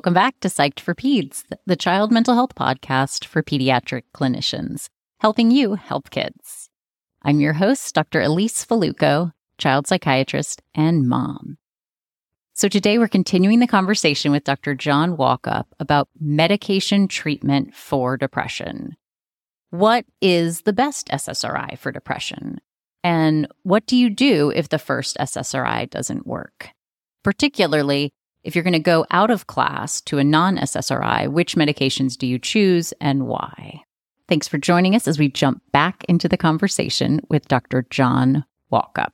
Welcome back to Psyched for Peds, the child mental health podcast for pediatric clinicians, helping you help kids. I'm your host, Dr. Elise Fallucco, child psychiatrist and mom. So today we're continuing the conversation with Dr. John Walkup about medication treatment for depression. What is the best SSRI for depression? And what do you do if the first SSRI doesn't work? Particularly, if you're going to go out of class to a non SSRI, which medications do you choose and why? Thanks for joining us as we jump back into the conversation with Dr. John Walkup.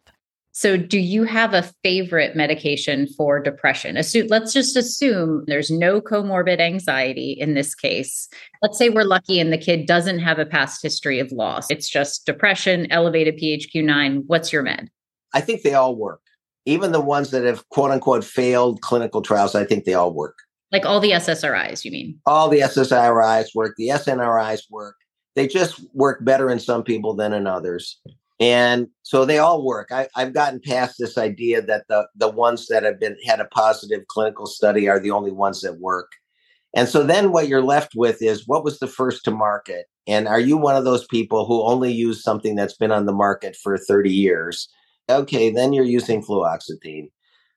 So, do you have a favorite medication for depression? Assume, let's just assume there's no comorbid anxiety in this case. Let's say we're lucky and the kid doesn't have a past history of loss. It's just depression, elevated PHQ9. What's your med? I think they all work even the ones that have quote unquote failed clinical trials, I think they all work. Like all the SSRIs, you mean? All the SSRIs work, the SNRIs work. They just work better in some people than in others. And so they all work. I, have gotten past this idea that the, the ones that have been had a positive clinical study are the only ones that work. And so then what you're left with is what was the first to market? And are you one of those people who only use something that's been on the market for 30 years? Okay, then you're using fluoxetine.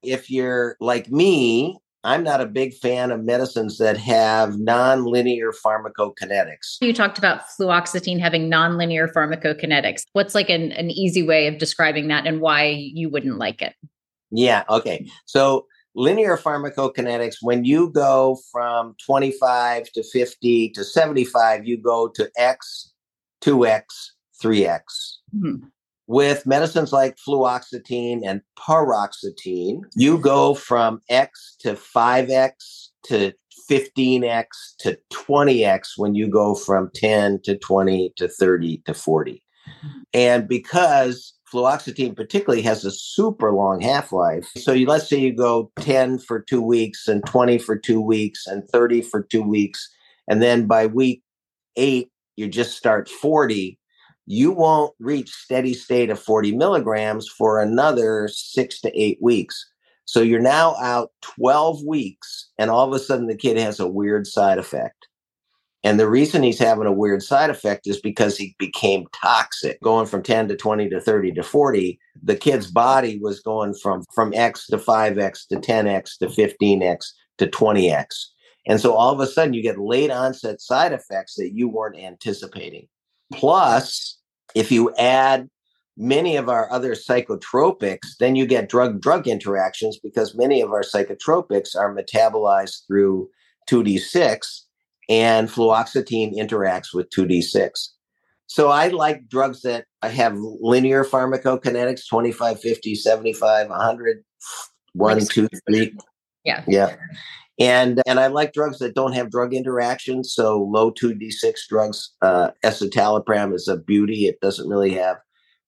If you're like me, I'm not a big fan of medicines that have nonlinear pharmacokinetics. You talked about fluoxetine having nonlinear pharmacokinetics. What's like an, an easy way of describing that and why you wouldn't like it? Yeah, okay. So linear pharmacokinetics, when you go from 25 to 50 to 75, you go to X, 2X, 3X. Mm-hmm. With medicines like fluoxetine and paroxetine, you go from X to 5X to 15X to 20X when you go from 10 to 20 to 30 to 40. Mm-hmm. And because fluoxetine particularly has a super long half-life so you, let's say you go 10 for two weeks and 20 for two weeks and 30 for two weeks and then by week eight you just start 40 you won't reach steady state of 40 milligrams for another six to eight weeks. So you're now out 12 weeks, and all of a sudden the kid has a weird side effect. And the reason he's having a weird side effect is because he became toxic. Going from 10 to 20 to 30 to 40, the kid's body was going from, from X to 5X to 10X to 15X to 20X. And so all of a sudden you get late onset side effects that you weren't anticipating. Plus, if you add many of our other psychotropics, then you get drug drug interactions because many of our psychotropics are metabolized through 2D6 and fluoxetine interacts with 2D6. So I like drugs that have linear pharmacokinetics 25, 50, 75, 100, 1, 2, 3. Yeah. Yeah and and I like drugs that don't have drug interactions. So low two d six drugs, uh, escitalopram is a beauty. It doesn't really have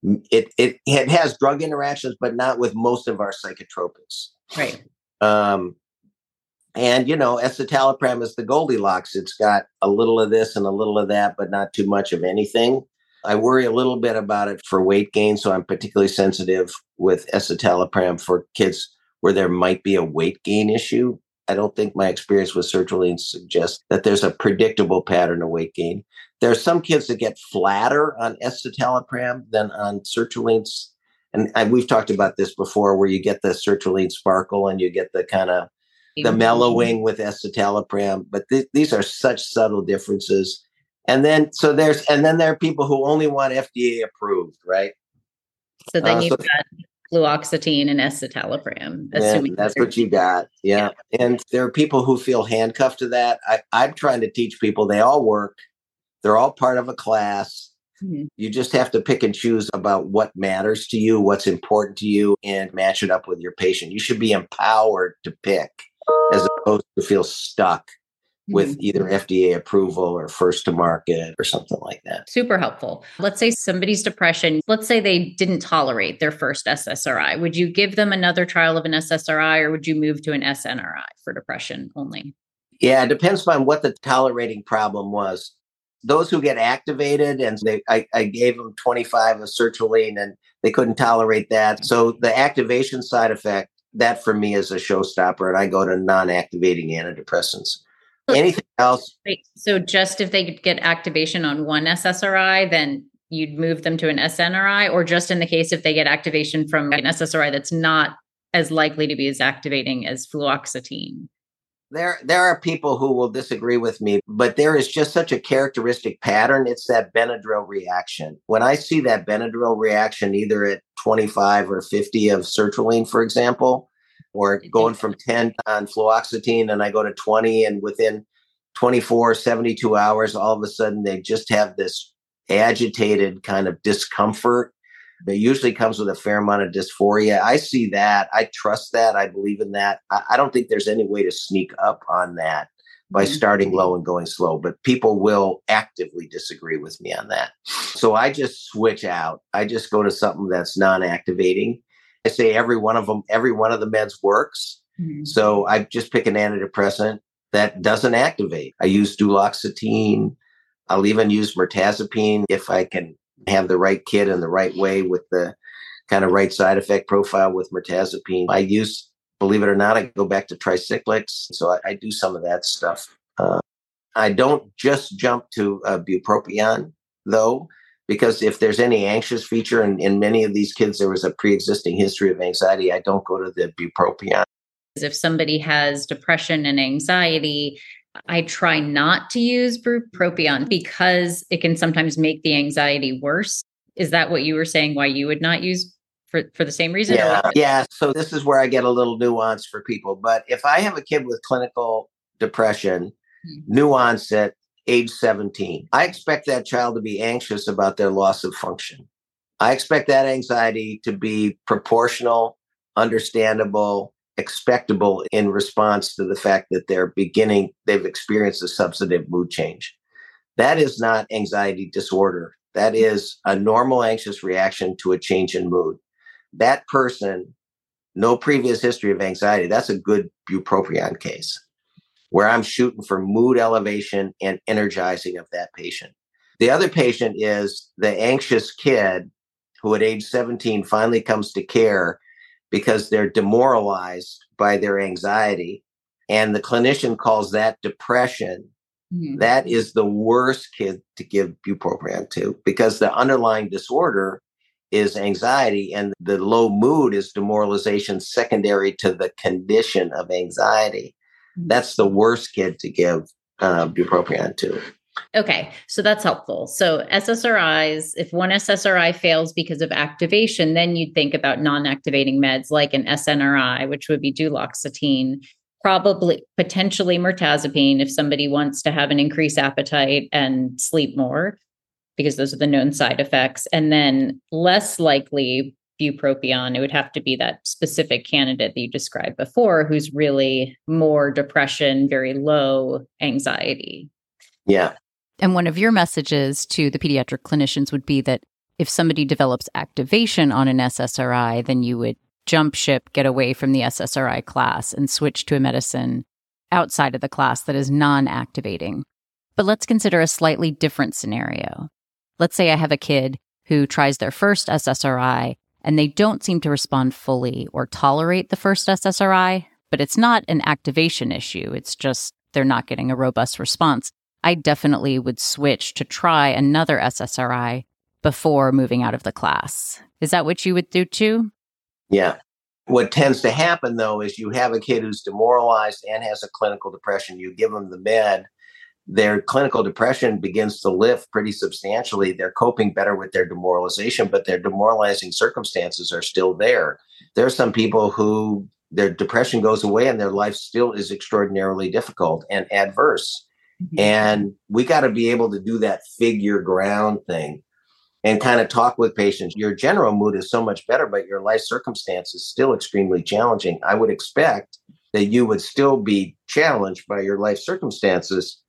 it, it it has drug interactions, but not with most of our psychotropics. Right. Um, and you know, escitalopram is the Goldilocks. It's got a little of this and a little of that, but not too much of anything. I worry a little bit about it for weight gain, so I'm particularly sensitive with escitalopram for kids where there might be a weight gain issue I don't think my experience with sertraline suggests that there's a predictable pattern of weight gain. There are some kids that get flatter on escitalopram than on sertraline. And, and we've talked about this before where you get the sertraline sparkle and you get the kind of the mellowing with escitalopram. But th- these are such subtle differences. And then so there's and then there are people who only want FDA approved, right? So then uh, you've so, got fluoxetine and escitalopram. Yeah, that's what you got. Yeah. yeah. And there are people who feel handcuffed to that. I, I'm trying to teach people they all work, they're all part of a class. Mm-hmm. You just have to pick and choose about what matters to you, what's important to you, and match it up with your patient. You should be empowered to pick as opposed to feel stuck with mm-hmm. either FDA approval or first to market or something like that. Super helpful. Let's say somebody's depression, let's say they didn't tolerate their first SSRI. Would you give them another trial of an SSRI or would you move to an SNRI for depression only? Yeah, it depends on what the tolerating problem was. Those who get activated and they, I, I gave them 25 of sertraline and they couldn't tolerate that. So the activation side effect that for me is a showstopper, and I go to non-activating antidepressants. Anything else? Wait, so just if they could get activation on one SSRI, then you'd move them to an SNRI, or just in the case if they get activation from an SSRI that's not as likely to be as activating as fluoxetine? There, there are people who will disagree with me, but there is just such a characteristic pattern. It's that Benadryl reaction. When I see that Benadryl reaction, either at 25 or 50 of sertraline, for example, or going from 10 on fluoxetine and I go to 20 and within 24, 72 hours, all of a sudden they just have this agitated kind of discomfort. It usually comes with a fair amount of dysphoria. I see that. I trust that. I believe in that. I, I don't think there's any way to sneak up on that by mm-hmm. starting low and going slow, but people will actively disagree with me on that. So I just switch out. I just go to something that's non activating I say every one of them, every one of the meds works. Mm-hmm. So I just pick an antidepressant that doesn't activate. I use duloxetine. I'll even use mirtazapine if I can have the right kid in the right way with the kind of right side effect profile with mirtazapine. I use, believe it or not, I go back to tricyclics. So I, I do some of that stuff. Uh, I don't just jump to uh, bupropion though because if there's any anxious feature in, in many of these kids, there was a pre-existing history of anxiety. I don't go to the bupropion. If somebody has depression and anxiety, I try not to use bupropion because it can sometimes make the anxiety worse. Is that what you were saying? Why you would not use for, for the same reason? Yeah, yeah. So this is where I get a little nuance for people. But if I have a kid with clinical depression, mm-hmm. nuance it, age 17. I expect that child to be anxious about their loss of function. I expect that anxiety to be proportional, understandable, expectable in response to the fact that they're beginning, they've experienced a substantive mood change. That is not anxiety disorder. That is a normal anxious reaction to a change in mood. That person, no previous history of anxiety, that's a good bupropion case where I'm shooting for mood elevation and energizing of that patient. The other patient is the anxious kid who at age 17 finally comes to care because they're demoralized by their anxiety. And the clinician calls that depression. Mm-hmm. That is the worst kid to give bupropion to because the underlying disorder is anxiety and the low mood is demoralization secondary to the condition of anxiety. That's the worst kid to give uh, bupropion to. Okay, so that's helpful. So SSRIs, if one SSRI fails because of activation, then you'd think about non-activating meds like an SNRI, which would be duloxetine, probably potentially mirtazapine if somebody wants to have an increased appetite and sleep more, because those are the known side effects. And then less likely bupropion, it would have to be that specific candidate that you described before who's really more depression, very low anxiety. Yeah. And one of your messages to the pediatric clinicians would be that if somebody develops activation on an SSRI, then you would jump ship, get away from the SSRI class, and switch to a medicine outside of the class that is non activating. But let's consider a slightly different scenario. Let's say I have a kid who tries their first SSRI and they don't seem to respond fully or tolerate the first SSRI, but it's not an activation issue. It's just they're not getting a robust response. I definitely would switch to try another SSRI before moving out of the class. Is that what you would do too? Yeah. What tends to happen though is you have a kid who's demoralized and has a clinical depression. You give them the med, their clinical depression begins to lift pretty substantially. They're coping better with their demoralization, but their demoralizing circumstances are still there. There are some people who their depression goes away and their life still is extraordinarily difficult and adverse. Mm-hmm. And we got to be able to do that figure ground thing and kind of talk with patients. Your general mood is so much better, but your life circumstance is still extremely challenging. I would expect that you would still be challenged by your life circumstances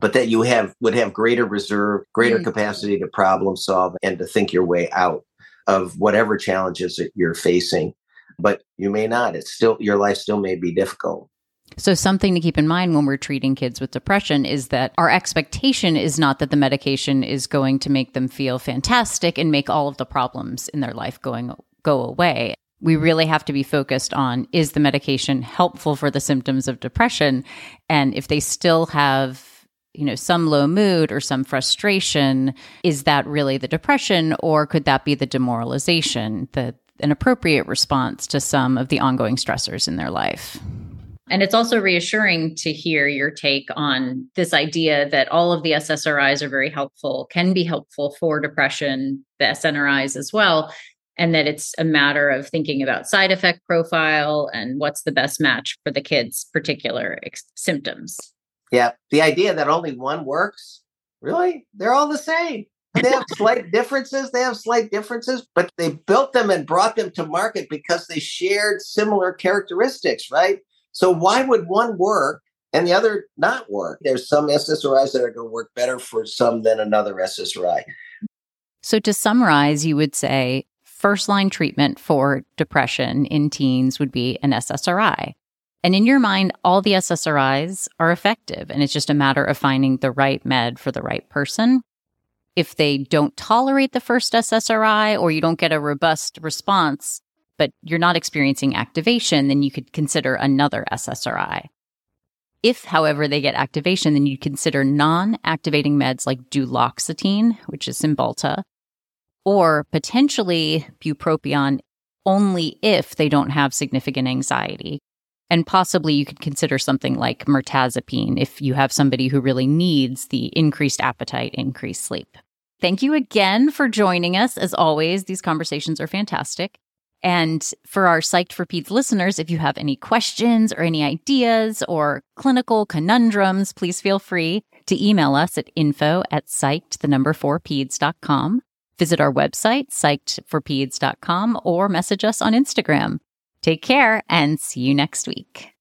but that you have would have greater reserve, greater mm-hmm. capacity to problem solve and to think your way out of whatever challenges that you're facing. But you may not. It's still your life still may be difficult. So, something to keep in mind when we're treating kids with depression is that our expectation is not that the medication is going to make them feel fantastic and make all of the problems in their life going go away. we really have to be focused on is the medication helpful for the symptoms of depression? And if they still have you know some low mood or some frustration is that really the depression or could that be the demoralization the an appropriate response to some of the ongoing stressors in their life and it's also reassuring to hear your take on this idea that all of the SSRIs are very helpful, can be helpful for depression, the SNRIs as well, and that it's a matter of thinking about side effect profile and what's the best match for the kids' particular ex- symptoms. Yeah, the idea that only one works, really? They're all the same. They have slight differences. They have slight differences, but they built them and brought them to market because they shared similar characteristics, right? So why would one work and the other not work? There's some SSRIs that are going to work better for some than another SSRI. So to summarize, you would say first line treatment for depression in teens would be an SSRI. And in your mind, all the SSRIs are effective, and it's just a matter of finding the right med for the right person. If they don't tolerate the first SSRI or you don't get a robust response, but you're not experiencing activation, then you could consider another SSRI. If, however, they get activation, then you consider non activating meds like duloxetine, which is Cymbalta, or potentially bupropion only if they don't have significant anxiety. And possibly you could consider something like mirtazapine if you have somebody who really needs the increased appetite, increased sleep. Thank you again for joining us. As always, these conversations are fantastic. And for our Psyched for Peds listeners, if you have any questions or any ideas or clinical conundrums, please feel free to email us at info at psyched, the number four peds.com. Visit our website, psychedforpeds.com, or message us on Instagram. Take care and see you next week.